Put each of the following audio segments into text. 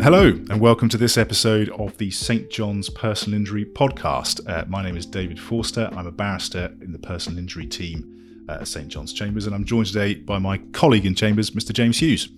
Hello, and welcome to this episode of the St. John's Personal Injury Podcast. Uh, my name is David Forster. I'm a barrister in the personal injury team at St. John's Chambers, and I'm joined today by my colleague in Chambers, Mr. James Hughes.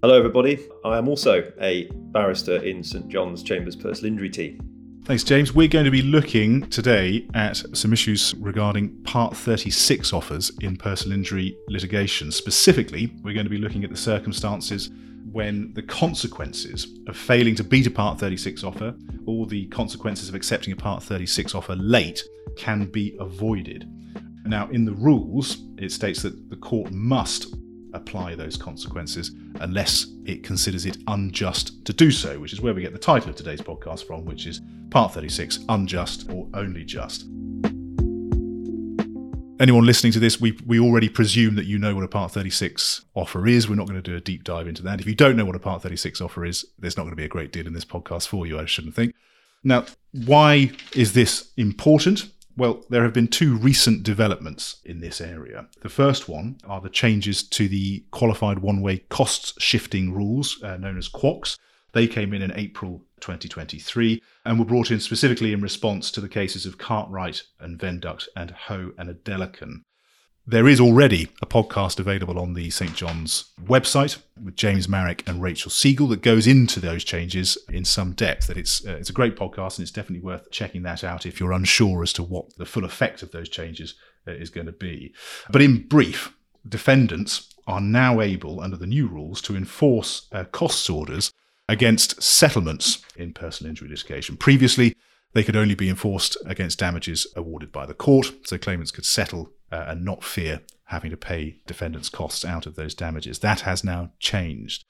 Hello, everybody. I am also a barrister in St. John's Chambers Personal Injury team. Thanks, James. We're going to be looking today at some issues regarding Part 36 offers in personal injury litigation. Specifically, we're going to be looking at the circumstances when the consequences of failing to beat a Part 36 offer or the consequences of accepting a Part 36 offer late can be avoided. Now, in the rules, it states that the court must apply those consequences unless it considers it unjust to do so, which is where we get the title of today's podcast from, which is Part 36 Unjust or Only Just anyone listening to this, we we already presume that you know what a Part 36 offer is. We're not going to do a deep dive into that. If you don't know what a Part 36 offer is, there's not going to be a great deal in this podcast for you, I shouldn't think. Now, why is this important? Well, there have been two recent developments in this area. The first one are the changes to the qualified one way costs shifting rules, uh, known as QOCS. They came in in April 2023 and were brought in specifically in response to the cases of Cartwright and Venduct and Ho and Adelekun. There is already a podcast available on the St. John's website with James Marrick and Rachel Siegel that goes into those changes in some depth. That it's uh, it's a great podcast and it's definitely worth checking that out if you're unsure as to what the full effect of those changes uh, is going to be. But in brief, defendants are now able, under the new rules, to enforce uh, costs orders against settlements in personal injury litigation. Previously, they could only be enforced against damages awarded by the court, so claimants could settle uh, and not fear having to pay defendants' costs out of those damages. That has now changed.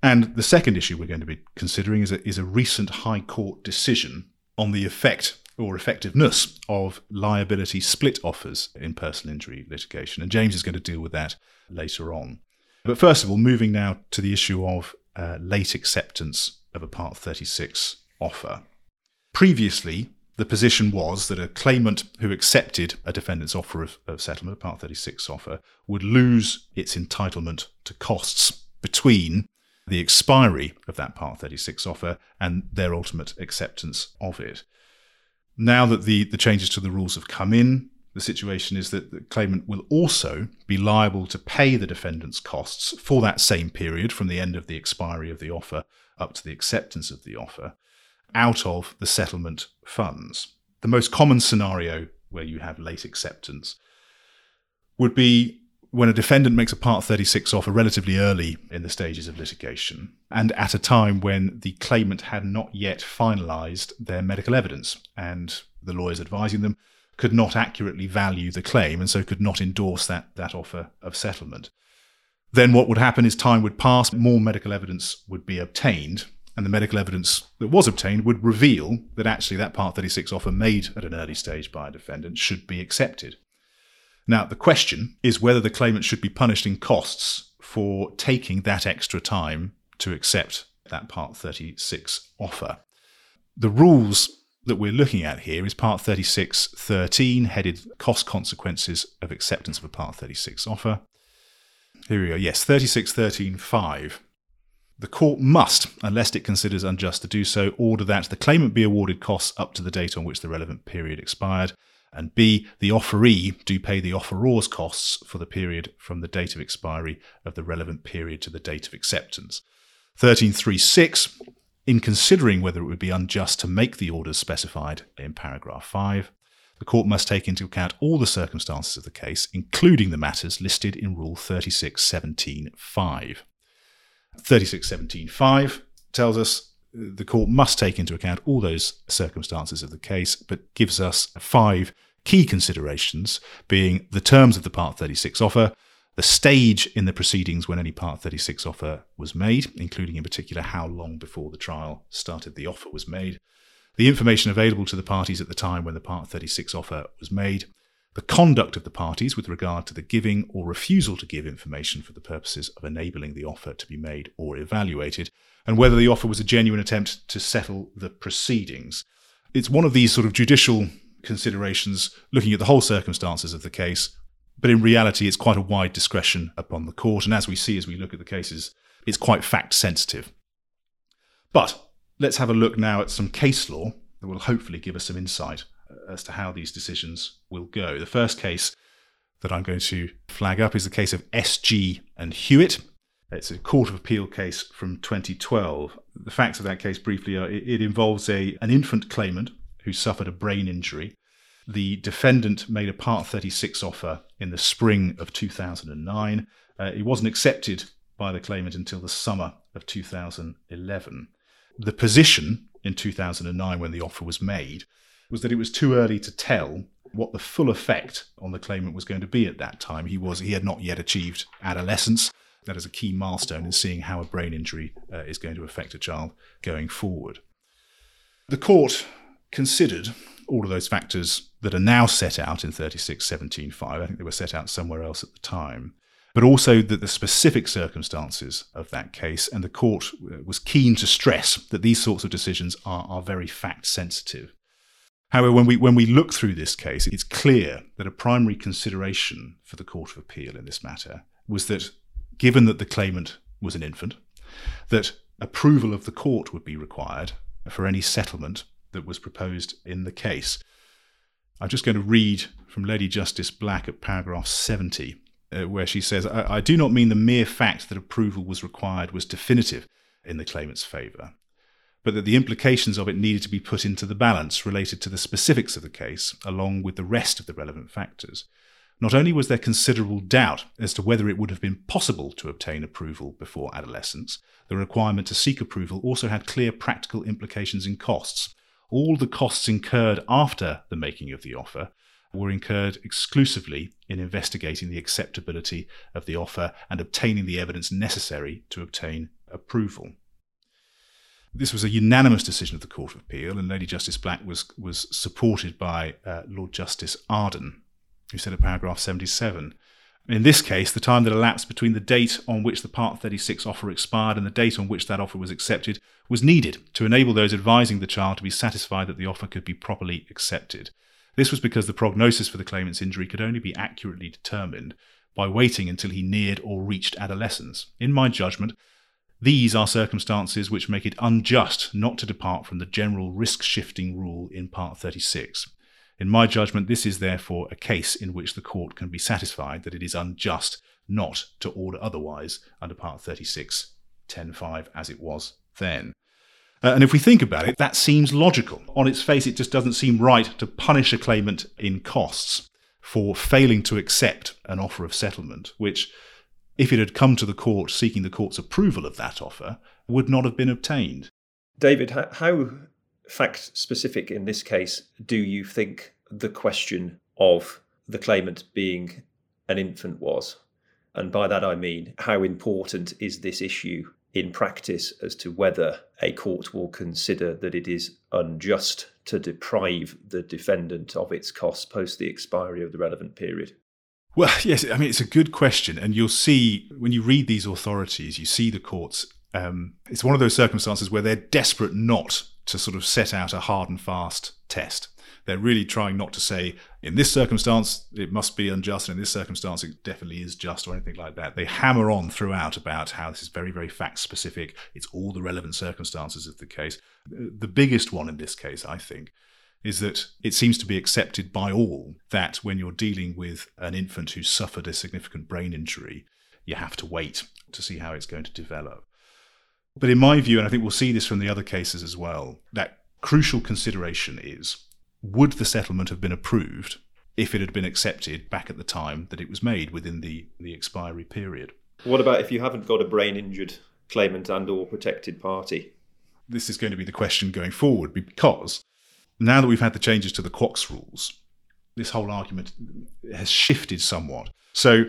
And the second issue we're going to be considering is a, is a recent High Court decision on the effect or effectiveness of liability split offers in personal injury litigation. And James is going to deal with that later on. But first of all, moving now to the issue of uh, late acceptance of a Part 36 offer. Previously, the position was that a claimant who accepted a defendant's offer of, of, settlement, a Part 36 offer, would lose its entitlement to costs between the expiry of that Part 36 offer and their ultimate acceptance of it. Now that the, the changes to the rules have come in, the situation is that the claimant will also be liable to pay the defendant's costs for that same period from the end of the expiry of the offer up to the acceptance of the offer out of the settlement funds. The most common scenario where you have late acceptance would be when a defendant makes a Part 36 offer relatively early in the stages of litigation and at a time when the claimant had not yet finalised their medical evidence and the lawyers advising them could not accurately value the claim and so could not endorse that, that offer of settlement. Then what would happen is time would pass, more medical evidence would be obtained, and the medical evidence that was obtained would reveal that actually that Part 36 offer made at an early stage by a defendant should be accepted. Now, the question is whether the claimant should be punished in costs for taking that extra time to accept that Part 36 offer. The rules that we're looking at here is Part 36.13, headed Cost Consequences of Acceptance of a Part 36 Offer. Here we go. Yes, 36.13.5. The court must, unless it considers unjust to do so, order that the claimant be awarded costs up to the date on which the relevant period expired, and B, the offeree do pay the offeror's costs for the period from the date of expiry of the relevant period to the date of acceptance. 1336 in considering whether it would be unjust to make the orders specified in paragraph 5, the court must take into account all the circumstances of the case, including the matters listed in Rule 3617.5. 3617.5 tells us the court must take into account all those circumstances of the case, but gives us five key considerations, being the terms of the Part 36 offer, the stage in the proceedings when any Part 36 offer was made, including in particular how long before the trial started the offer was made, the information available to the parties at the time when the Part 36 offer was made, the conduct of the parties with regard to the giving or refusal to give information for the purposes of enabling the offer to be made or evaluated, and whether the offer was a genuine attempt to settle the proceedings. It's one of these sort of judicial considerations looking at the whole circumstances of the case but in reality, it's quite a wide discretion upon the court. And as we see as we look at the cases, it's quite fact sensitive. But let's have a look now at some case law that will hopefully give us some insight uh, as to how these decisions will go. The first case that I'm going to flag up is the case of SG and Hewitt. It's a Court of Appeal case from 2012. The facts of that case, briefly, are it, involves a, an infant claimant who suffered a brain injury. The defendant made a Part 36 offer in the spring of 2009. Uh, it wasn't accepted by the claimant until the summer of 2011. The position in 2009, when the offer was made, was that it was too early to tell what the full effect on the claimant was going to be at that time. He was he had not yet achieved adolescence. That is a key milestone in seeing how a brain injury uh, is going to affect a child going forward. The court considered all of those factors that are now set out in 36.17.5. I think they were set out somewhere else at the time. But also that the specific circumstances of that case, and the court uh, was keen to stress that these sorts of decisions are, are very fact sensitive. However, when we, when we look through this case, it's clear that a primary consideration for the Court of Appeal in this matter was that, given that the claimant was an infant, that approval of the court would be required for any settlement that was proposed in the case. I'm just going to read from Lady Justice Black at paragraph 70, uh, where she says, I, I do not mean the mere fact that approval was required was definitive in the claimant's favour but that the implications of it needed to be put into the balance related to the specifics of the case, along with the rest of the relevant factors. Not only was there considerable doubt as to whether it would have been possible to obtain approval before adolescence, the requirement to seek approval also had clear practical implications in costs. All the costs incurred after the making of the offer were incurred exclusively in investigating the acceptability of the offer and obtaining the evidence necessary to obtain approval. This was a unanimous decision of the Court of Appeal, and Lady Justice Black was, was supported by uh, Lord Justice Arden, who said at paragraph 77 in this case, the time that elapsed between the date on which the Part 36 offer expired and the date on which that offer was accepted was needed to enable those advising the child to be satisfied that the offer could be properly accepted. This was because the prognosis for the claimant's injury could only be accurately determined by waiting until he neared or reached adolescence. In my judgment, these are circumstances which make it unjust not to depart from the general risk shifting rule in Part 36. In my judgment, this is therefore a case in which the court can be satisfied that it is unjust not to order otherwise under Part 36, 10.5 as it was then. Uh, and if we think about it, that seems logical. On its face, it just doesn't seem right to punish a claimant in costs for failing to accept an offer of settlement, which if it had come to the court seeking the court's approval of that offer, would not have been obtained. David, how fact specific in this case do you think the question of the claimant being an infant was? And by that I mean, how important is this issue in practice as to whether a court will consider that it is unjust to deprive the defendant of its costs post the expiry of the relevant period? Well, yes, I mean, it's a good question. And you'll see when you read these authorities, you see the courts. Um, it's one of those circumstances where they're desperate not to sort of set out a hard and fast test. They're really trying not to say, in this circumstance, it must be unjust, and in this circumstance, it definitely is just, or anything like that. They hammer on throughout about how this is very, very fact specific. It's all the relevant circumstances of the case. The biggest one in this case, I think, is that it seems to be accepted by all that when you're dealing with an infant who's suffered a significant brain injury, you have to wait to see how it's going to develop. But in my view, and I think we'll see this from the other cases as well, that crucial consideration is would the settlement have been approved if it had been accepted back at the time that it was made within the, the expiry period? What about if you haven't got a brain injured claimant and or protected party? This is going to be the question going forward because now that we've had the changes to the QOCS rules, this whole argument has shifted somewhat. So,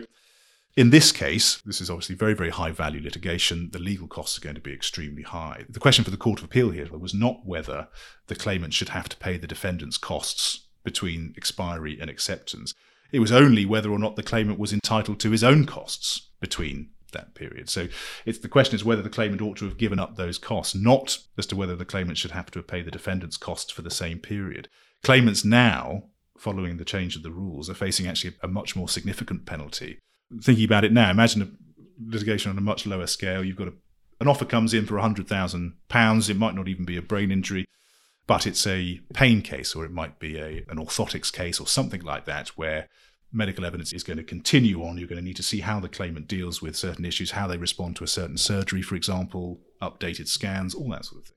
in this case, this is obviously very, very high value litigation. The legal costs are going to be extremely high. The question for the Court of Appeal here was not whether the claimant should have to pay the defendant's costs between expiry and acceptance. It was only whether or not the claimant was entitled to his own costs between that period. So it's the question is whether the claimant ought to have given up those costs, not as to whether the claimant should have to pay the defendant's costs for the same period. Claimants now, following the change of the rules, are facing actually a much more significant penalty. Thinking about it now, imagine a litigation on a much lower scale. You've got a, an offer comes in for £100,000. It might not even be a brain injury, but it's a pain case, or it might be a, an orthotics case, or something like that, where medical evidence is going to continue on. You're going to need to see how the claimant deals with certain issues, how they respond to a certain surgery, for example, updated scans, all that sort of thing.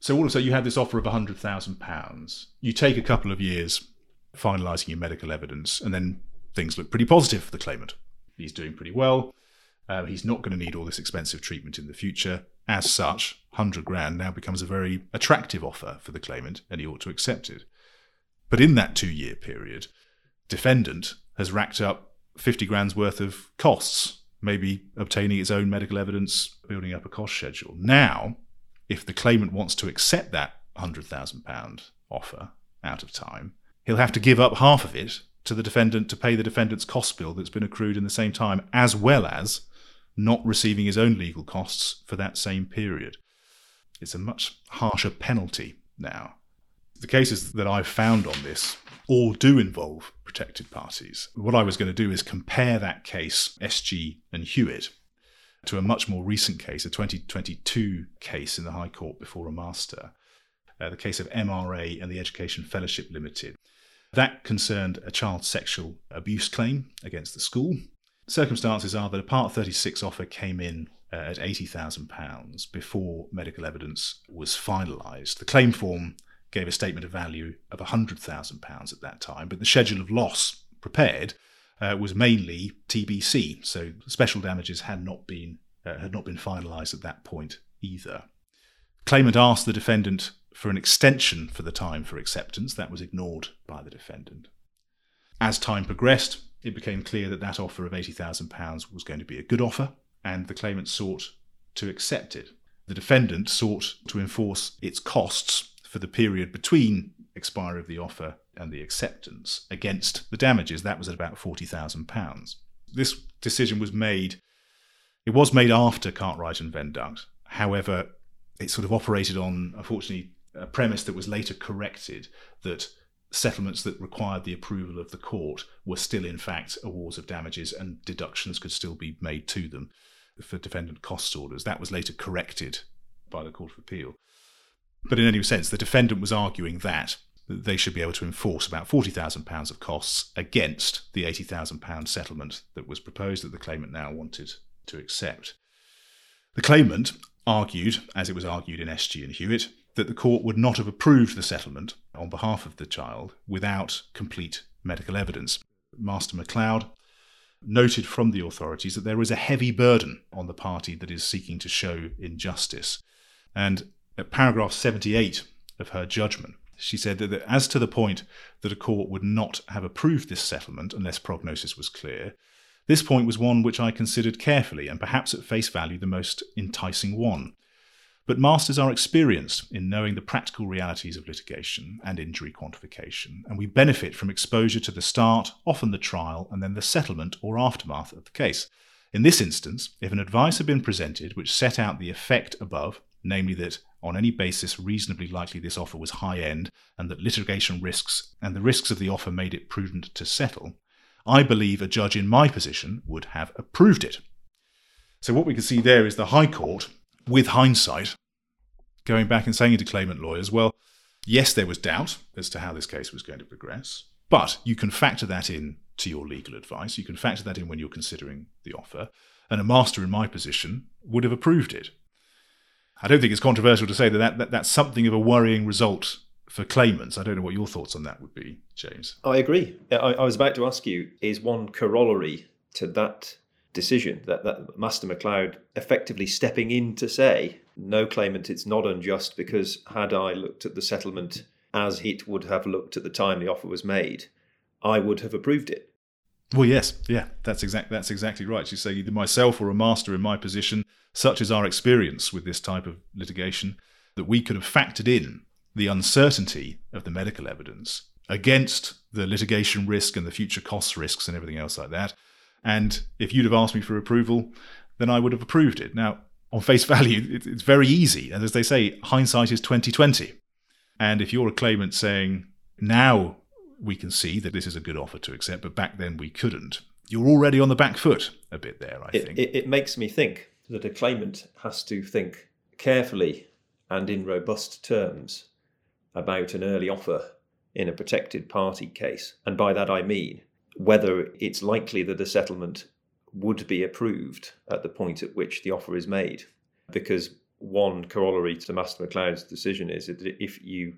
So, all of a sudden, you have this offer of £100,000. You take a couple of years finalising your medical evidence, and then things look pretty positive for the claimant. He's doing pretty well. Uh, he's not going to need all this expensive treatment in the future. As such, 100 grand now becomes a very attractive offer for the claimant, and he ought to accept it. But in that two year period, defendant has racked up 50 grand's worth of costs, maybe obtaining its own medical evidence, building up a cost schedule. Now, if the claimant wants to accept that £100,000 offer out of time, he'll have to give up half of it to the defendant to pay the defendant's cost bill that's been accrued in the same time, as well as not receiving his own legal costs for that same period. It's a much harsher penalty now. The cases that I've found on this all do involve protected parties. What I was going to do is compare that case, SG and Hewitt, to a much more recent case, a 2022 case in the High Court before a master, uh, the case of MRA and the Education Fellowship Limited. That concerned a child sexual abuse claim against the school. Circumstances are that a Part 36 offer came in uh, at £80,000 before medical evidence was finalised. The claim form gave a statement of value of £100,000 at that time, but the schedule of loss prepared uh, was mainly TBC, so special damages had not been uh, had not been finalised at that point either. Claimant asked the defendant for an extension for the time for acceptance. That was ignored by the defendant. As time progressed, it became clear that that offer of £80,000 was going to be a good offer, and the claimant sought to accept it. The defendant sought to enforce its costs for the period between expiry of the offer and the acceptance against the damages. That was at about £40,000. This decision was made, it was made after Cartwright and Venduct. However, it sort of operated on, unfortunately, a premise that was later corrected that settlements that required the approval of the court were still, in fact, awards of damages and deductions could still be made to them for defendant costs orders. That was later corrected by the Court of Appeal. But in any sense, the defendant was arguing that they should be able to enforce about £40,000 of costs against the £80,000 settlement that was proposed that the claimant now wanted to accept. The claimant argued, as it was argued in SG and Hewitt, that the court would not have approved the settlement on behalf of the child without complete medical evidence. Master McCloud noted from the authorities that there is a heavy burden on the party that is seeking to show injustice. And at paragraph 78 of her judgment, she said that as to the point that a court would not have approved this settlement unless prognosis was clear, this point was one which I considered carefully and perhaps at face value the most enticing one. But masters are experienced in knowing the practical realities of litigation and injury quantification, and we benefit from exposure to the start, often the trial, and then the settlement or aftermath of the case. In this instance, if an advice had been presented which set out the effect above, namely that on any basis reasonably likely this offer was high end and that litigation risks and the risks of the offer made it prudent to settle, I believe a judge in my position would have approved it. So, what we can see there is the High Court with hindsight, going back and saying to claimant lawyers, well, yes, there was doubt as to how this case was going to progress, but you can factor that in to your legal advice. You can factor that in when you're considering the offer. And a master in my position would have approved it. I don't think it's controversial to say that, that, that that's something of a worrying result for claimants. I don't know what your thoughts on that would be, James. I agree. I, I was about to ask you is one corollary to that decision that, that Master McCloud effectively stepping in to say, no claimant, it's not unjust because had I looked at the settlement as it would have looked at the time the offer was made, I would have approved it. Well, yes, yeah, that's exact. That's exactly right. You say either myself or a master in my position, such is our experience with this type of litigation, that we could have factored in the uncertainty of the medical evidence against the litigation risk and the future cost risks and everything else like that, and if you'd have asked me for approval, then I would have approved it. Now, on face value, it's very easy. And as they say, hindsight is 2020. And if you're a claimant saying, now we can see that this is a good offer to accept, but back then we couldn't, you're already on the back foot a bit there, I it, think. It, it makes me think that a claimant has to think carefully and in robust terms about an early offer in a protected party case. And by that I mean whether it's likely that a settlement would be approved at the point at which the offer is made. Because one corollary to Master McCloud's decision is that if you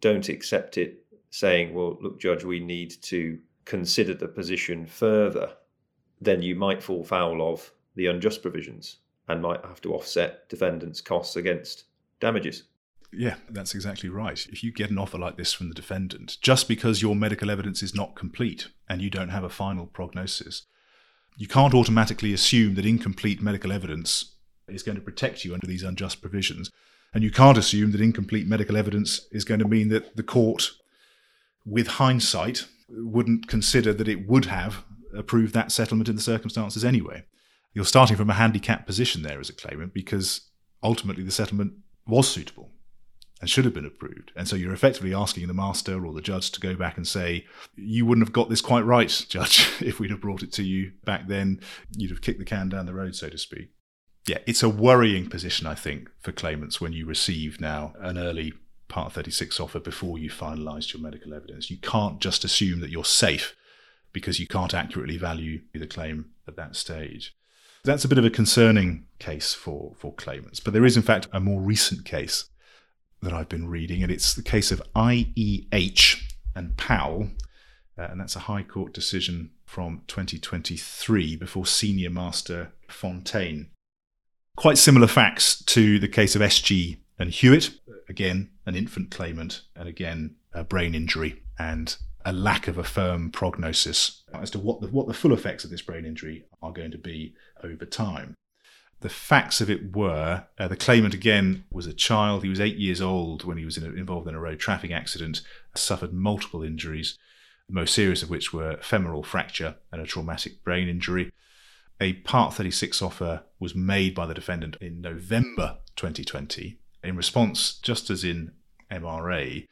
don't accept it, saying, well, look, Judge, we need to consider the position further, then you might fall foul of the unjust provisions and might have to offset defendants' costs against damages. Yeah, that's exactly right. If you get an offer like this from the defendant, just because your medical evidence is not complete and you don't have a final prognosis, you can't automatically assume that incomplete medical evidence is going to protect you under these unjust provisions. And you can't assume that incomplete medical evidence is going to mean that the court, with hindsight, wouldn't consider that it would have approved that settlement in the circumstances anyway. You're starting from a handicapped position there as a claimant because ultimately the settlement was suitable and should have been approved. And so you're effectively asking the master or the judge to go back and say, You wouldn't have got this quite right, judge, if we'd have brought it to you back then. You'd have kicked the can down the road, so to speak. Yeah, it's a worrying position, I think, for claimants when you receive now an early Part 36 offer before you finalised your medical evidence. You can't just assume that you're safe because you can't accurately value the claim at that stage. That's a bit of a concerning case for, for claimants. But there is, in fact, a more recent case that I've been reading, and it's the case of IEH and Powell, uh, and that's a High Court decision from 2023 before Senior Master Fontaine. Quite similar facts to the case of SG and Hewitt. Again, an infant claimant, and again, a brain injury and a lack of a firm prognosis as to what the, what the full effects of this brain injury are going to be over time. The facts of it were uh, the claimant again was a child. He was eight years old when he was in a, involved in a road traffic accident, suffered multiple injuries, the most serious of which were femoral fracture and a traumatic brain injury. A Part 36 offer was made by the defendant in November 2020. In response, just as in MRA,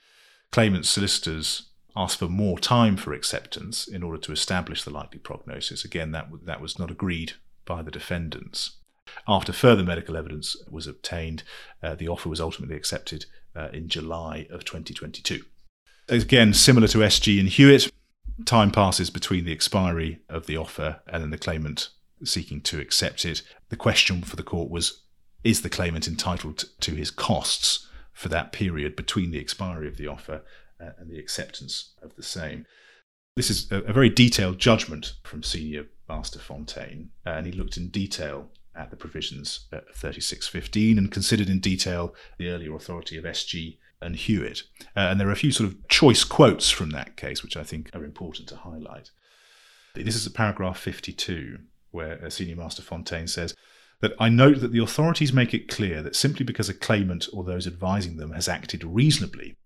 claimant's solicitors asked for more time for acceptance in order to establish the likely prognosis. Again, that, that was not agreed by the defendants. After further medical evidence was obtained, uh, the offer was ultimately accepted uh, in July of 2022. Again, similar to SG and Hewitt, time passes between the expiry of the offer and then the claimant seeking to accept it. The question for the court was is the claimant entitled to his costs for that period between the expiry of the offer uh, and the acceptance of the same? This is a, very detailed judgment from Senior Master Fontaine, uh, and he looked in detail at the provisions at 3615 and considered in detail the earlier authority of SG and Hewitt. Uh, and there are a few sort of choice quotes from that case which I think are important to highlight. This is paragraph 52, where Senior Master Fontaine says that I note that the authorities make it clear that simply because a claimant or those advising them has acted reasonably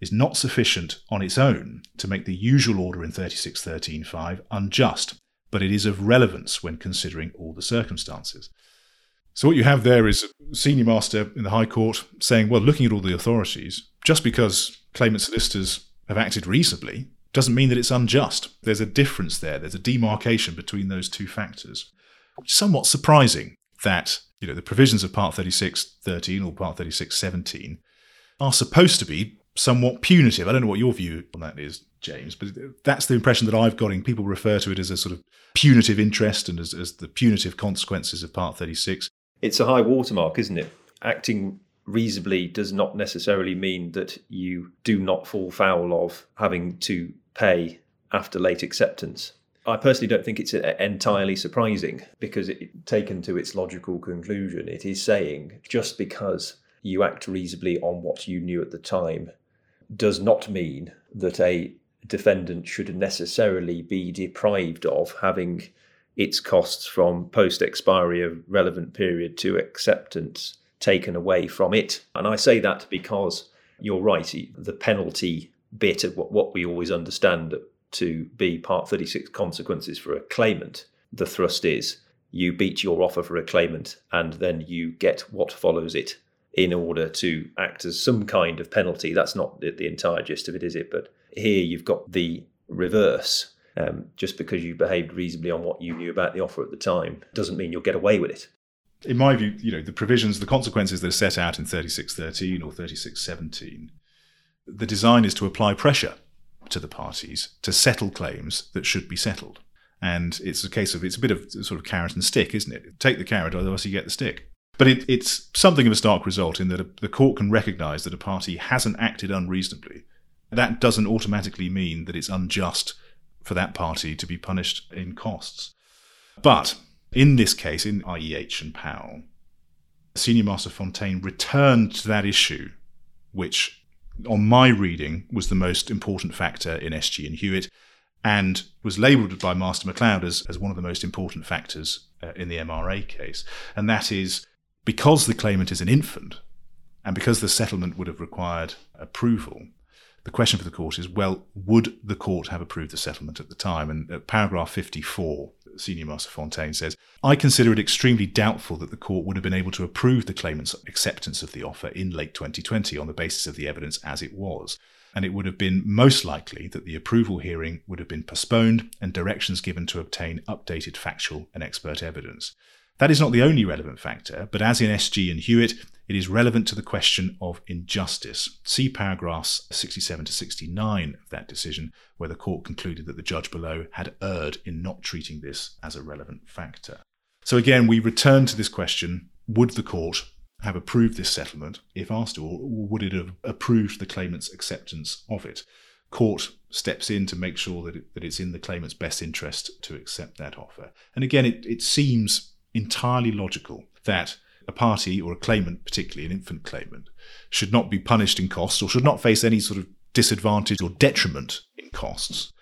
is not sufficient on its own to make the usual order in 3613.5 unjust but it is of relevance when considering all the circumstances. So, what you have there is a senior master in the High Court saying, well, looking at all the authorities, just because claimant solicitors have acted reasonably doesn't mean that it's unjust. There's a difference there, there's a demarcation between those two factors. Which is somewhat surprising that you know, the provisions of Part 36.13 or Part 36.17 are supposed to be somewhat punitive. I don't know what your view on that is, James, but that's the impression that I've got. People refer to it as a sort of punitive interest and as, as the punitive consequences of Part 36. It's a high watermark, isn't it? Acting reasonably does not necessarily mean that you do not fall foul of having to pay after late acceptance. I personally don't think it's entirely surprising because, it, taken to its logical conclusion, it is saying just because you act reasonably on what you knew at the time does not mean that a defendant should necessarily be deprived of having its costs from post expiry of relevant period to acceptance taken away from it. And I say that because you're right, the penalty bit of what we always understand to be Part 36 consequences for a claimant, the thrust is you beat your offer for a claimant and then you get what follows it in order to act as some kind of penalty. That's not the, the entire gist of it, is it? But here you've got the reverse. Um, just because you behaved reasonably on what you knew about the offer at the time doesn't mean you'll get away with it. In my view, you know, the provisions, the consequences that are set out in 3613 or 3617, the design is to apply pressure to the parties to settle claims that should be settled. And it's a case of, it's a bit of sort of carrot and stick, isn't it? Take the carrot, otherwise you get the stick. But it, it's something of a stark result in that a, the court can recognise that a party hasn't acted unreasonably. That doesn't automatically mean that it's unjust for that party to be punished in costs. But in this case, in IEH and Powell, Senior Master Fontaine returned to that issue, which, on my reading, was the most important factor in SG and Hewitt, and was labelled by Master McCloud as, as one of the most important factors uh, in the MRA case. And that is because the claimant is an infant, and because the settlement would have required approval, the question for the court is well, would the court have approved the settlement at the time? And at paragraph 54, Senior Master Fontaine says, I consider it extremely doubtful that the court would have been able to approve the claimant's acceptance of the offer in late 2020 on the basis of the evidence as it was. And it would have been most likely that the approval hearing would have been postponed and directions given to obtain updated factual and expert evidence. That is not the only relevant factor, but as in SG and Hewitt, it is relevant to the question of injustice. See paragraphs 67 to 69 of that decision, where the court concluded that the judge below had erred in not treating this as a relevant factor. So again, we return to this question would the court have approved this settlement if asked to, or would it have approved the claimant's acceptance of it? Court steps in to make sure that, it, that it's in the claimant's best interest to accept that offer. And again, it, it seems entirely logical that a party or a claimant, particularly an infant claimant, should not be punished in costs or should not face any sort of disadvantage or detriment in costs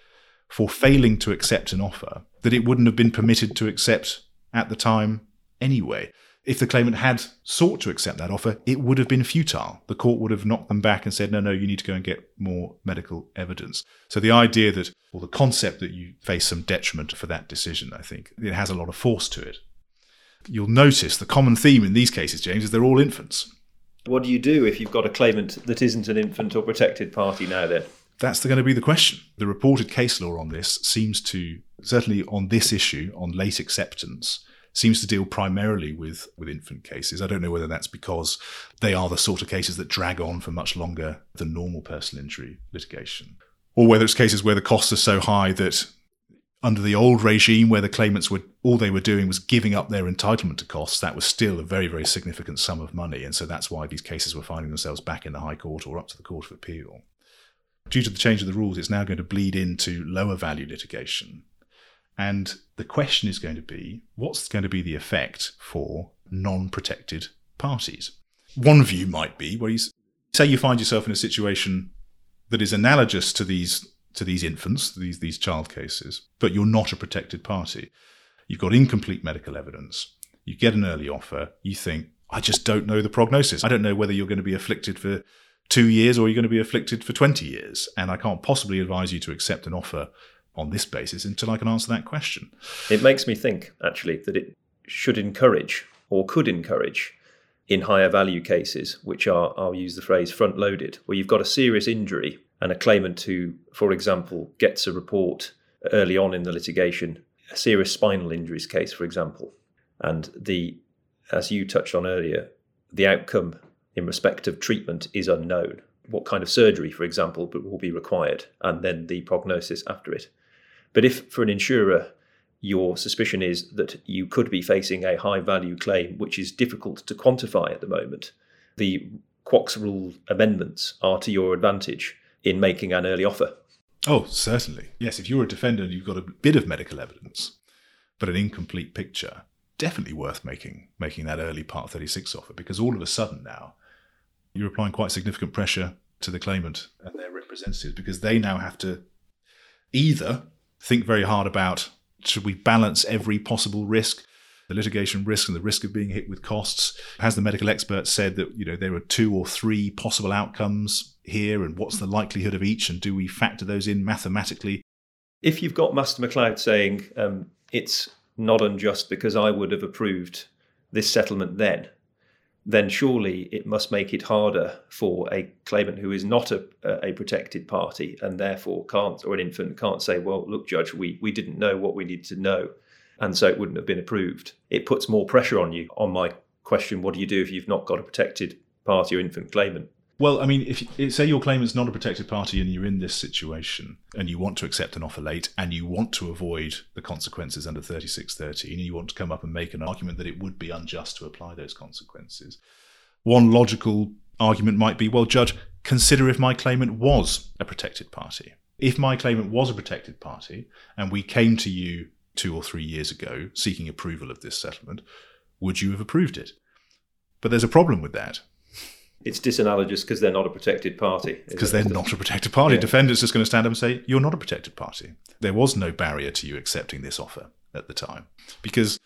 for failing to accept an offer that it wouldn't have been permitted to accept at the time anyway. If the claimant had sought to accept that offer, it would have been futile. The court would have knocked them back and said, no, no, you need to go and get more medical evidence. So the idea that, or the concept that you face some detriment for that decision, I think, it has a lot of force to it. You'll notice the common theme in these cases, James, is they're all infants. What do you do if you've got a claimant that isn't an infant or protected party now then? That's going to be the question. The reported case law on this seems to, certainly on this issue, on late acceptance, seems to deal primarily with, with infant cases. I don't know whether that's because they are the sort of cases that drag on for much longer than normal personal injury litigation, or whether it's cases where the costs are so high that under the old regime where the claimants were all they were doing was giving up their entitlement to costs that was still a very very significant sum of money. And so that's why these cases were finding themselves back in the high court or up to the court of appeal. Due to the change of the rules it's now going to bleed into lower value litigation. And the question is going to be what's going to be the effect for non-protected parties? One view might be where you say you find yourself in a situation that is analogous to these to these infants, these, these child cases, but you're not a protected party. You've got incomplete medical evidence. You get an early offer. You think, I just don't know the prognosis. I don't know whether you're going to be afflicted for two years or you're going to be afflicted for 20 years. And I can't possibly advise you to accept an offer on this basis until I can answer that question. It makes me think, actually, that it should encourage or could encourage in higher value cases, which are, I'll use the phrase front loaded, where you've got a serious injury and a claimant who, for example, gets a report early on in the litigation, a serious spinal injuries case, for example, and the, as you touched on earlier, the outcome in respect of treatment is unknown. What kind of surgery, for example, will be required, and then the prognosis after it. But if, for an insurer, your suspicion is that you could be facing a high value claim, which is difficult to quantify at the moment, the QOCS rule amendments are to your advantage in making an early offer. Oh, certainly. Yes, if you're a defendant, and you've got a bit of medical evidence, but an incomplete picture, definitely worth making making that early Part 36 offer because all of a sudden now you're applying quite significant pressure to the claimant and their representatives because they now have to either think very hard about should we balance every possible risk the litigation risk and the risk of being hit with costs. Has the medical expert said that you know there are two or three possible outcomes here, and what's the likelihood of each, and do we factor those in mathematically? If you've got Master McCloud saying um, it's not unjust because I would have approved this settlement then, then surely it must make it harder for a claimant who is not a, a protected party and therefore can't, or an infant can't say, well, look, Judge, we, we didn't know what we needed to know and so it wouldn't have been approved. It puts more pressure on you. On my question, what do you do if you've not got a protected party or infant claimant? Well, I mean, if say your claimant's not a protected party and you're in this situation and you want to accept an offer late and you want to avoid the consequences under 3613 and you want to come up and make an argument that it would be unjust to apply those consequences, one logical argument might be, well, judge, consider if my claimant was a protected party. If my claimant was a protected party and we came to you two or three years ago seeking approval of this settlement, would you have approved it? But there's a problem with that it's disanalogous because they're not a protected party. Because they're not a protected party. Yeah. Defendants just going to stand up and say, You're not a protected party. There was no barrier to you accepting this offer at the time. Because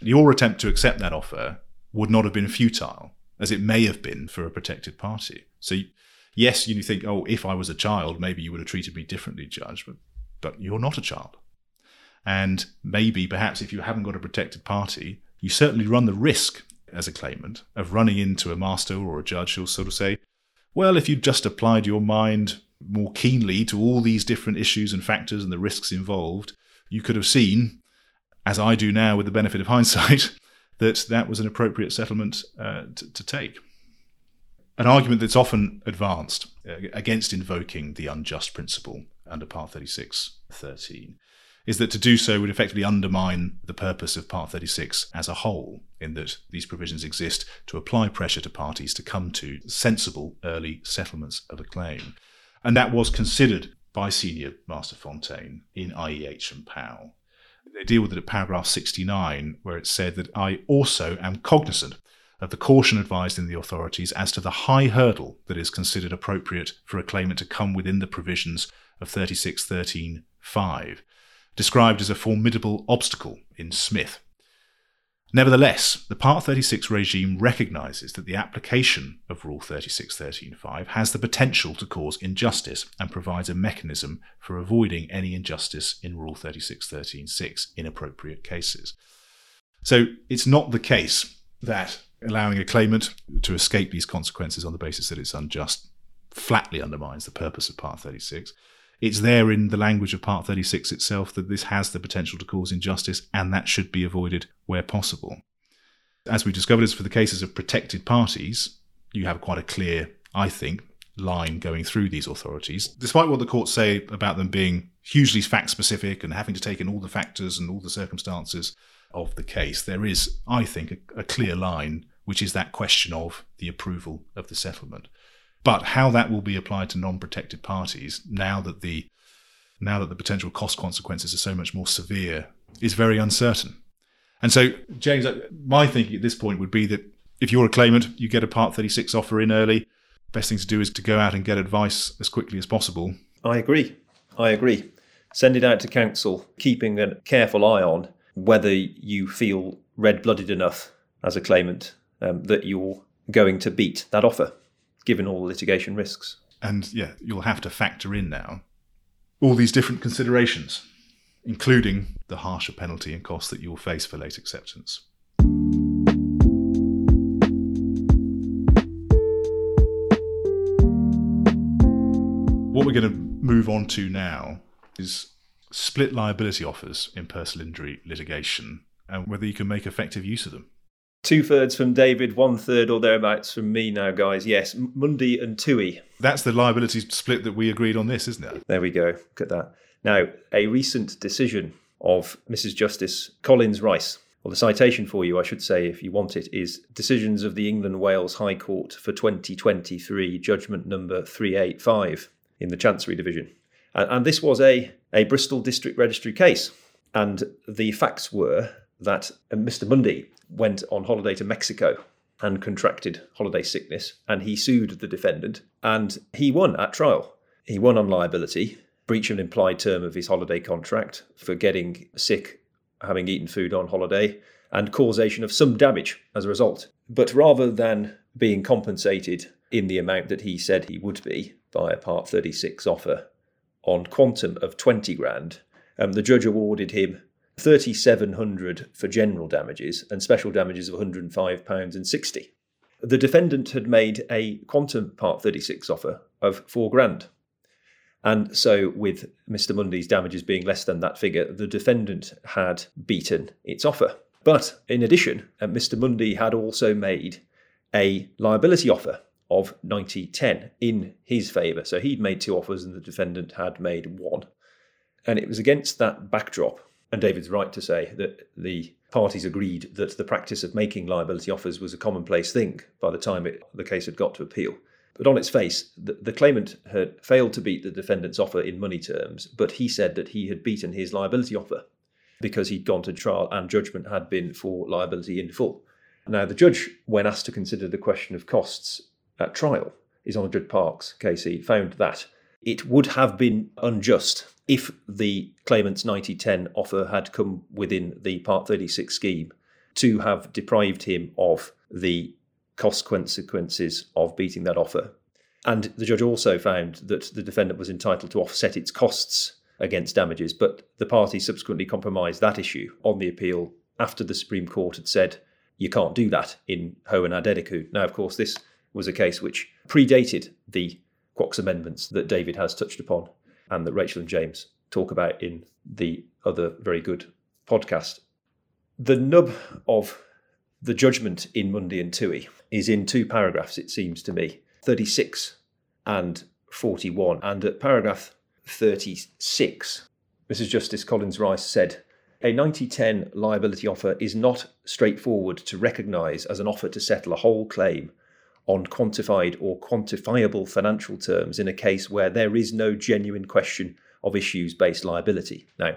your attempt to accept that offer would not have been futile, as it may have been for a protected party. So, yes, you think, Oh, if I was a child, maybe you would have treated me differently, Judge, but, but you're not a child. And maybe, perhaps, if you haven't got a protected party, you certainly run the risk as a claimant of running into a master or a judge who'll sort of say, well, if you'd just applied your mind more keenly to all these different issues and factors and the risks involved, you could have seen, as I do now with the benefit of hindsight, that that was an appropriate settlement uh, to, to take. An argument that's often advanced uh, against invoking the unjust principle under Part 36.13 is that to do so would effectively undermine the purpose of Part 36 as a whole, in that these provisions exist to apply pressure to parties to come to sensible early settlements of a claim. And that was considered by Senior Master Fontaine in IEH and Powell. They deal with it at paragraph 69, where it said that I also am cognizant of the caution advised in the authorities as to the high hurdle that is considered appropriate for a claimant to come within the provisions of 3613.5 described as a formidable obstacle in Smith. Nevertheless, the Part 36 regime recognises that the application of Rule 36.13.5 has the potential to cause injustice and provides a mechanism for avoiding any injustice in Rule 36.13.6 in appropriate cases. So it's not the case that allowing a claimant to escape these consequences on the basis that it's unjust flatly undermines the purpose of Part 36 it's there in the language of Part 36 itself that this has the potential to cause injustice, and that should be avoided where possible. As we discovered, as for the cases of protected parties, you have quite a clear, I think, line going through these authorities, despite what the courts say about them being hugely fact specific and having to take in all the factors and all the circumstances of the case. There is, I think, a, a clear line, which is that question of the approval of the settlement. But how that will be applied to non-protected parties now that the now that the potential cost consequences are so much more severe is very uncertain. And so, James, my thinking at this point would be that if you're a claimant, you get a Part 36 offer in early. Best thing to do is to go out and get advice as quickly as possible. I agree. I agree. Send it out to counsel, keeping a careful eye on whether you feel red blooded enough as a claimant um, that you're going to beat that offer given all the litigation risks. And yeah, you'll have to factor in now all these different considerations, including the harsher penalty and costs that you'll face for late acceptance. What we're going to move on to now is split liability offers in personal injury litigation and whether you can make effective use of them. Two thirds from David, one third or thereabouts from me now, guys. Yes, Mundy and TUI. That's the liability split that we agreed on this, isn't it? There we go. Look at that. Now, a recent decision of Mrs. Justice Collins Rice, well, the citation for you, I should say, if you want it, is Decisions of the England Wales High Court for 2023, judgment number 385 in the Chancery Division. And, and this was a, a Bristol District Registry case. And the facts were that uh, Mr. Mundy went on holiday to Mexico and contracted holiday sickness, and he sued the defendant, and he won at trial. He won on liability, breach of an implied term of his holiday contract for getting sick, having eaten food on holiday, and causation of some damage as a result. But rather than being compensated in the amount that he said he would be by a Part 36 offer on quantum of 20 grand, um, the judge awarded him 3,700 for general damages and special damages of £105 and 60. The defendant had made a quantum Part 36 offer of four grand. And so, with Mr. Mundy's damages being less than that figure, the defendant had beaten its offer. But in addition, uh, Mr. Mundy had also made a liability offer of 9010 in his favour. So he'd made two offers and the defendant had made one. And it was against that backdrop, and David's right to say that the parties agreed that the practice of making liability offers was a commonplace thing by the time it, the case had got to appeal. But on its face, the, the, claimant had failed to beat the defendant's offer in money terms, but he said that he had beaten his liability offer because he'd gone to trial and judgment had been for liability in full. Now, the judge, when asked to consider the question of costs at trial, is on Judge Park's case, he found that it would have been unjust if the claimant's 9010 offer had come within the Part 36 scheme to have deprived him of the cost consequences of beating that offer. And the judge also found that the defendant was entitled to offset its costs against damages, but the party subsequently compromised that issue on the appeal after the Supreme Court had said you can't do that in Ho and Adelekun. Now, of course, this was a case which predated the QOCS amendments that David has touched upon and that Rachel and James talk about in the other very good podcast. The nub of the judgment in Mundy and TUI is in two paragraphs, it seems to me 36 and 41. And at paragraph 36, Mrs. Justice Collins Rice said, a 9010 liability offer is not straightforward to recognise as an offer to settle a whole claim on quantified or quantifiable financial terms in a case where there is no genuine question of issues based liability. Now,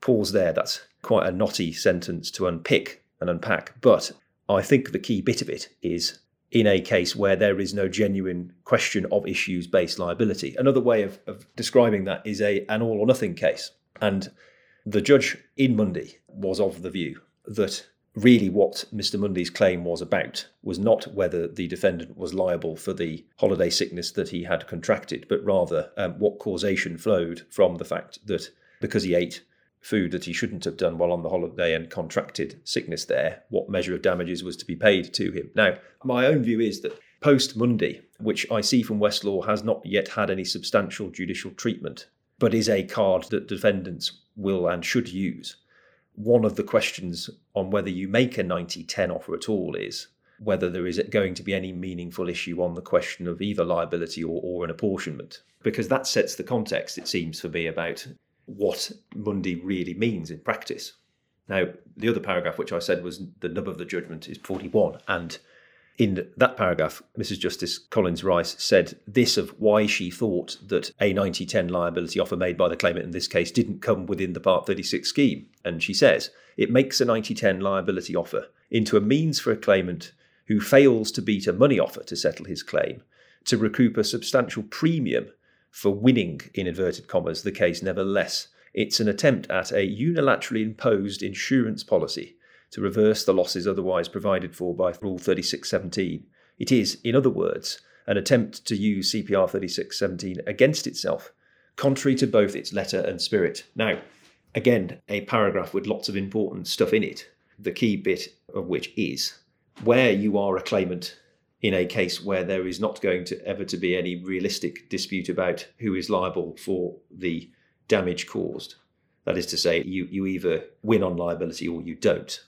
pause there, that's quite a knotty sentence to unpick and unpack, but I think the key bit of it is in a case where there is no genuine question of issues based liability. Another way of, of describing that is a an all or nothing case. And the judge in Mundy was of the view that really what Mr. Mundy's claim was about was not whether the defendant was liable for the holiday sickness that he had contracted, but rather um, what causation flowed from the fact that because he ate food that he shouldn't have done while on the holiday and contracted sickness there, what measure of damages was to be paid to him. Now, my own view is that post Mundy, which I see from Westlaw has not yet had any substantial judicial treatment, but is a card that defendants will and should use. One of the questions on whether you make a 90 10 offer at all is whether there is going to be any meaningful issue on the question of either liability or, or an apportionment. Because that sets the context, it seems for me, about what Mundy really means in practice. Now, the other paragraph, which I said was the nub of the judgment, is 41. And in that paragraph, Mrs. Justice Collins Rice said this of why she thought that a 9010 liability offer made by the claimant in this case didn't come within the Part 36 scheme. And she says it makes a 9010 liability offer into a means for a claimant who fails to beat a money offer to settle his claim to recoup a substantial premium for winning, in inverted commas, the case nevertheless. It's an attempt at a unilaterally imposed insurance policy to reverse the losses otherwise provided for by Rule 3617. It is, in other words, an attempt to use CPR 3617 against itself, contrary to both its letter and spirit. Now, again, a paragraph with lots of important stuff in it, the key bit of which is where you are a claimant in a case where there is not going to ever to be any realistic dispute about who is liable for the damage caused. That is to say, you, you either win on liability or you don't.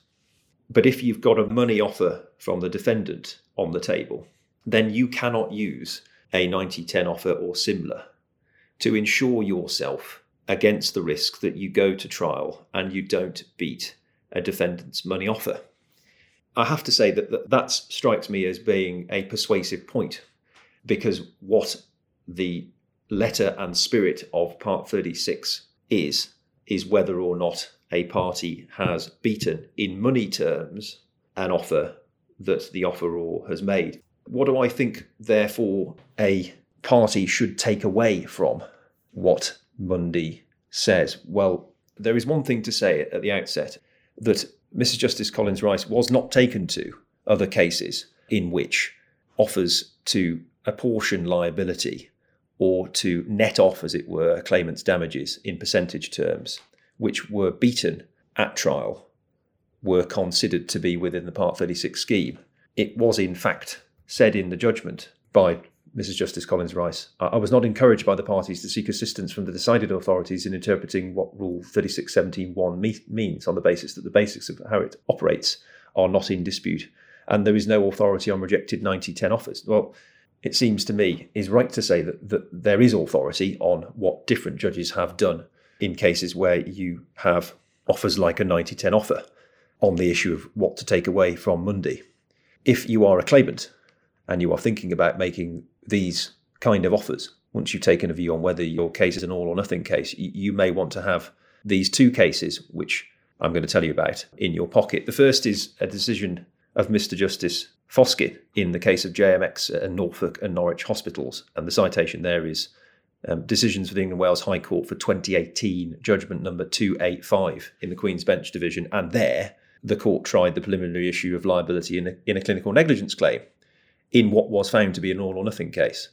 But if you've got a money offer from the defendant on the table, then you cannot use a 90 10 offer or similar to insure yourself against the risk that you go to trial and you don't beat a defendant's money offer. I have to say that, that that strikes me as being a persuasive point because what the letter and spirit of Part 36 is, is whether or not a party has beaten in money terms an offer that the offeror has made. What do I think, therefore, a party should take away from what Mundy says? Well, there is one thing to say at the outset that Mrs. Justice Collins Rice was not taken to other cases in which offers to apportion liability or to net off, as it were, a claimant's damages in percentage terms, which were beaten at trial, were considered to be within the Part 36 scheme. It was, in fact, said in the judgment by Mrs. Justice Collins Rice. I was not encouraged by the parties to seek assistance from the decided authorities in interpreting what Rule 3617.1 means on the basis that the basics of how it operates are not in dispute. And there is no authority on rejected 9010 offers. Well, it seems to me is right to say that, that there is authority on what different judges have done in cases where you have offers like a 9010 offer on the issue of what to take away from Mundy. If you are a claimant and you are thinking about making these kind of offers, once you've taken a view on whether your case is an all or nothing case, you may want to have these two cases, which I'm going to tell you about, in your pocket. The first is a decision of Mr. Justice Foskett in the case of JMX and Norfolk and Norwich hospitals. And the citation there is um, decisions for the England Wales High Court for 2018, judgment number 285 in the Queen's Bench Division. And there, the court tried the preliminary issue of liability in a, in a clinical negligence claim in what was found to be an all or nothing case.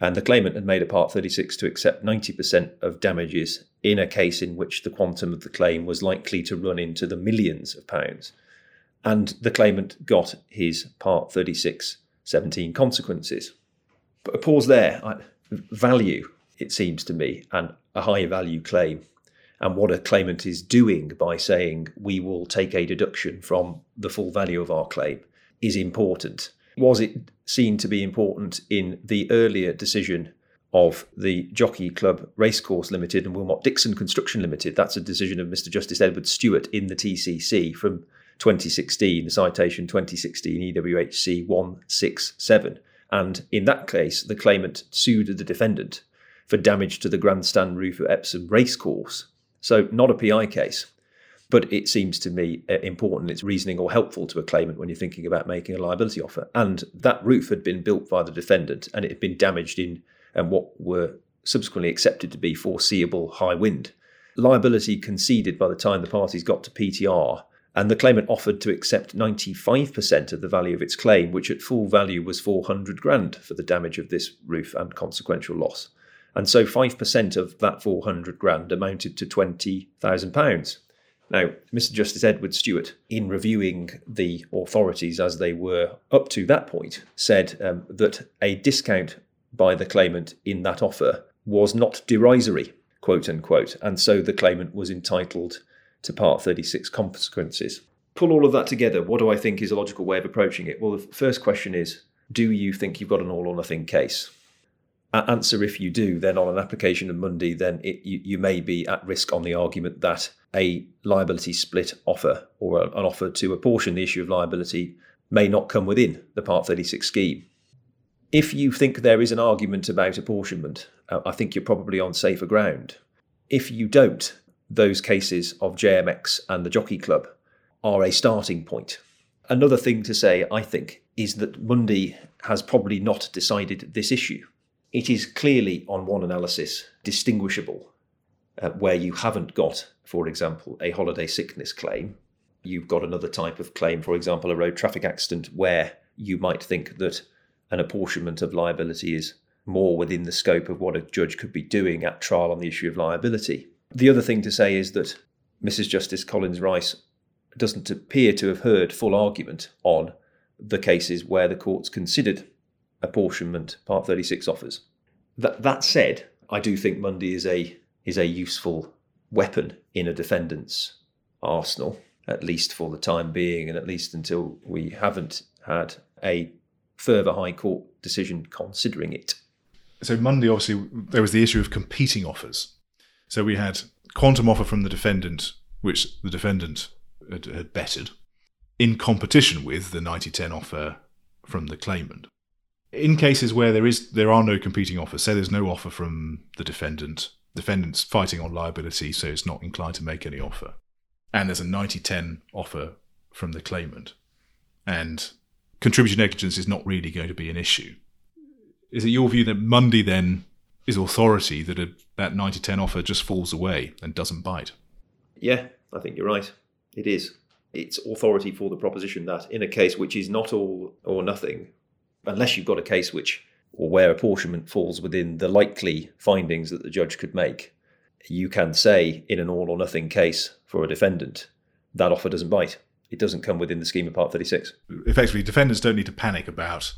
And the claimant had made a Part 36 to accept 90% of damages in a case in which the quantum of the claim was likely to run into the millions of pounds. And the claimant got his Part 36 17 consequences. But a pause there. I, value, it seems to me, and a high value claim, and what a claimant is doing by saying we will take a deduction from the full value of our claim is important was it seen to be important in the earlier decision of the Jockey Club Racecourse Limited and Willmott Dixon Construction Limited? That's a decision of Mr. Justice Edwards-Stuart in the TCC from 2016, the citation 2016 EWHC 167. And in that case, the claimant sued the defendant for damage to the grandstand roof of Epsom Racecourse. So, not a PI case. But it seems to me uh, important, it's reasoning or helpful to a claimant when you're thinking about making a liability offer. And that roof had been built by the defendant and it had been damaged in and what were subsequently accepted to be foreseeable high wind. Liability conceded by the time the parties got to PTR, and the claimant offered to accept 95% of the value of its claim, which at full value was 400 grand for the damage of this roof and consequential loss. And so 5% of that 400 grand amounted to 20,000 pounds. Now, Mr. Justice Edwards-Stuart, in reviewing the authorities as they were up to that point, said um, that a discount by the claimant in that offer was not derisory, quote unquote, and so the claimant was entitled to Part 36 consequences. Pull all of that together. What do I think is a logical way of approaching it? Well, the first question is Do you think you've got an all or nothing case? Answer if you do, then on an application of Mundy, then it, you, you may be at risk on the argument that a liability split offer or an offer to apportion the issue of liability may not come within the Part 36 scheme. If you think there is an argument about apportionment, uh, I think you're probably on safer ground. If you don't, those cases of JMX and the Jockey Club are a starting point. Another thing to say, I think, is that Mundy has probably not decided this issue it is clearly, on one analysis, distinguishable uh, where you haven't got, for example, a holiday sickness claim. You've got another type of claim, for example, a road traffic accident, where you might think that an apportionment of liability is more within the scope of what a judge could be doing at trial on the issue of liability. The other thing to say is that Mrs. Justice Collins Rice doesn't appear to have heard full argument on the cases where the courts considered apportionment Part 36 offers. That, that said, I do think Mundy is a is a useful weapon in a defendant's arsenal, at least for the time being, and at least until we haven't had a further High Court decision considering it. So Mundy, obviously, there was the issue of competing offers. So we had quantum offer from the defendant, which the defendant had, had bettered, in competition with the 90-10 offer from the claimant in cases where there is there are no competing offers, say there's no offer from the defendant, defendant's fighting on liability, so it's not inclined to make any offer, and there's a 90-10 offer from the claimant, and contributory negligence is not really going to be an issue. Is it your view that Mundy then is authority that a, that 90-10 offer just falls away and doesn't bite? Yeah, I think you're right. It is. It's authority for the proposition that in a case which is not all or nothing, unless you've got a case which or where apportionment falls within the likely findings that the judge could make, you can say in an all or nothing case for a defendant that offer doesn't bite. It doesn't come within the scheme of Part 36. Effectively, defendants don't need to panic about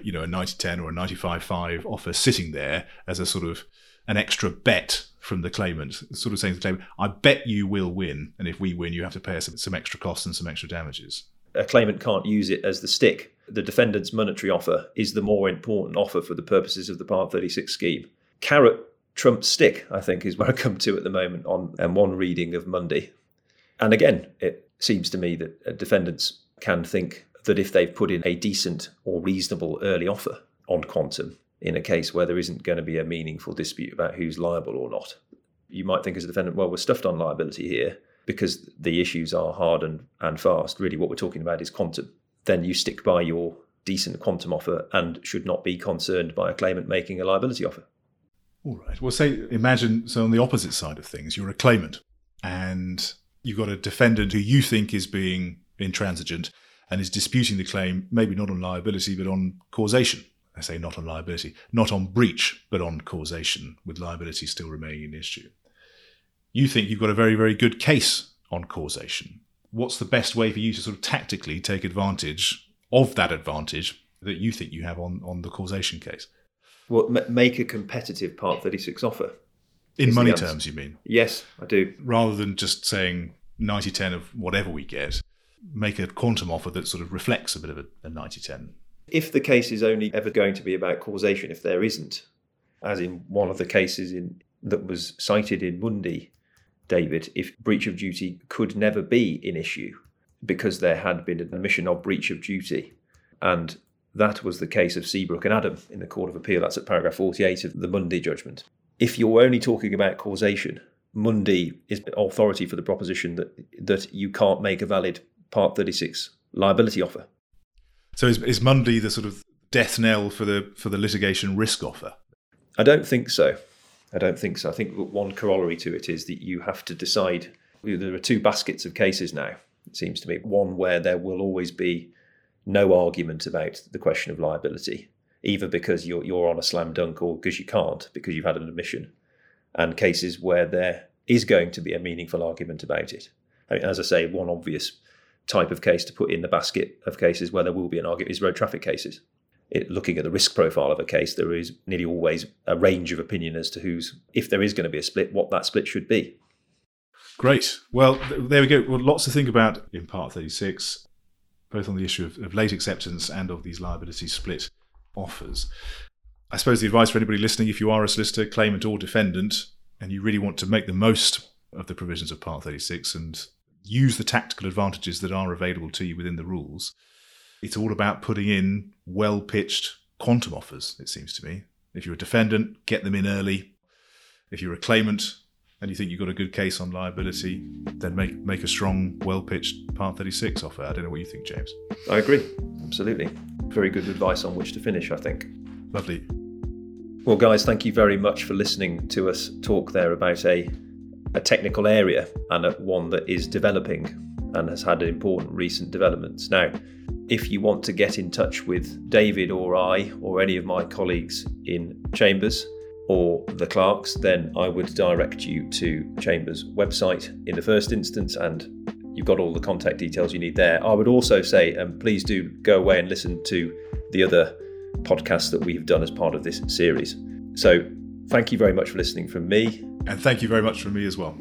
you know, a 90-10 or a 95-5 offer sitting there as a sort of an extra bet from the claimant, sort of saying to the claimant, I bet you will win. And if we win, you have to pay us some, some extra costs and some extra damages. A claimant can't use it as the stick. The defendant's monetary offer is the more important offer for the purposes of the Part 36 scheme. Carrot trumps stick, I think, is where I come to at the moment on and one reading of Mundy. And again, it seems to me that uh, defendants can think that if they've put in a decent or reasonable early offer on quantum in a case where there isn't going to be a meaningful dispute about who's liable or not, you might think as a defendant, well, we're stuffed on liability here because the issues are hard and, and fast. Really, what we're talking about is quantum. Then you stick by your decent quantum offer and should not be concerned by a claimant making a liability offer. All right. Well, say, imagine, so on the opposite side of things, you're a claimant and you've got a defendant who you think is being intransigent and is disputing the claim, maybe not on liability, but on causation. I say not on liability, not on breach, but on causation, with liability still remaining an issue. You think you've got a very, very good case on causation. What's the best way for you to sort of tactically take advantage of that advantage that you think you have on, on the causation case? Well, make a competitive Part 36 offer. In money terms, you mean? Yes, I do. Rather than just saying 90 10 of whatever we get, make a quantum offer that sort of reflects a bit of a, a 90 10. If the case is only ever going to be about causation, if there isn't, as in one of the cases in, that was cited in Mundy, David, if breach of duty could never be an issue because there had been an admission of breach of duty. And that was the case of Seabrook and Adam in the Court of Appeal. That's at paragraph 48 of the Mundy judgment. If you're only talking about causation, Mundy is authority for the proposition that that you can't make a valid Part 36 liability offer. So is, is Mundy the sort of death knell for the for the litigation risk offer? I don't think so. I don't think so. I think one corollary to it is that you have to decide. There are two baskets of cases now. It seems to me one where there will always be no argument about the question of liability, either because you're you're on a slam dunk or because you can't because you've had an admission, and cases where there is going to be a meaningful argument about it. I mean, as I say, one obvious type of case to put in the basket of cases where there will be an argument is road traffic cases. It, looking at the risk profile of a case, there is nearly always a range of opinion as to who's, if there is going to be a split, what that split should be. Great. Well, there we go. Well, lots to think about in Part 36, both on the issue of, of late acceptance and of these liability split offers. I suppose the advice for anybody listening, if you are a solicitor, claimant, or defendant, and you really want to make the most of the provisions of Part 36 and use the tactical advantages that are available to you within the rules. It's all about putting in well pitched quantum offers, it seems to me. If you're a defendant, get them in early. If you're a claimant and you think you've got a good case on liability, then make, make a strong, well pitched Part 36 offer. I don't know what you think, James. I agree. Absolutely. Very good advice on which to finish, I think. Lovely. Well, guys, thank you very much for listening to us talk there about a a technical area and one that is developing and has had important recent developments. Now, if you want to get in touch with David or I or any of my colleagues in Chambers or the clerks, then I would direct you to Chambers' website in the first instance and you've got all the contact details you need there. I would also say, um, please do go away and listen to the other podcasts that we've done as part of this series. So, thank you very much for listening from me. And thank you very much from me as well.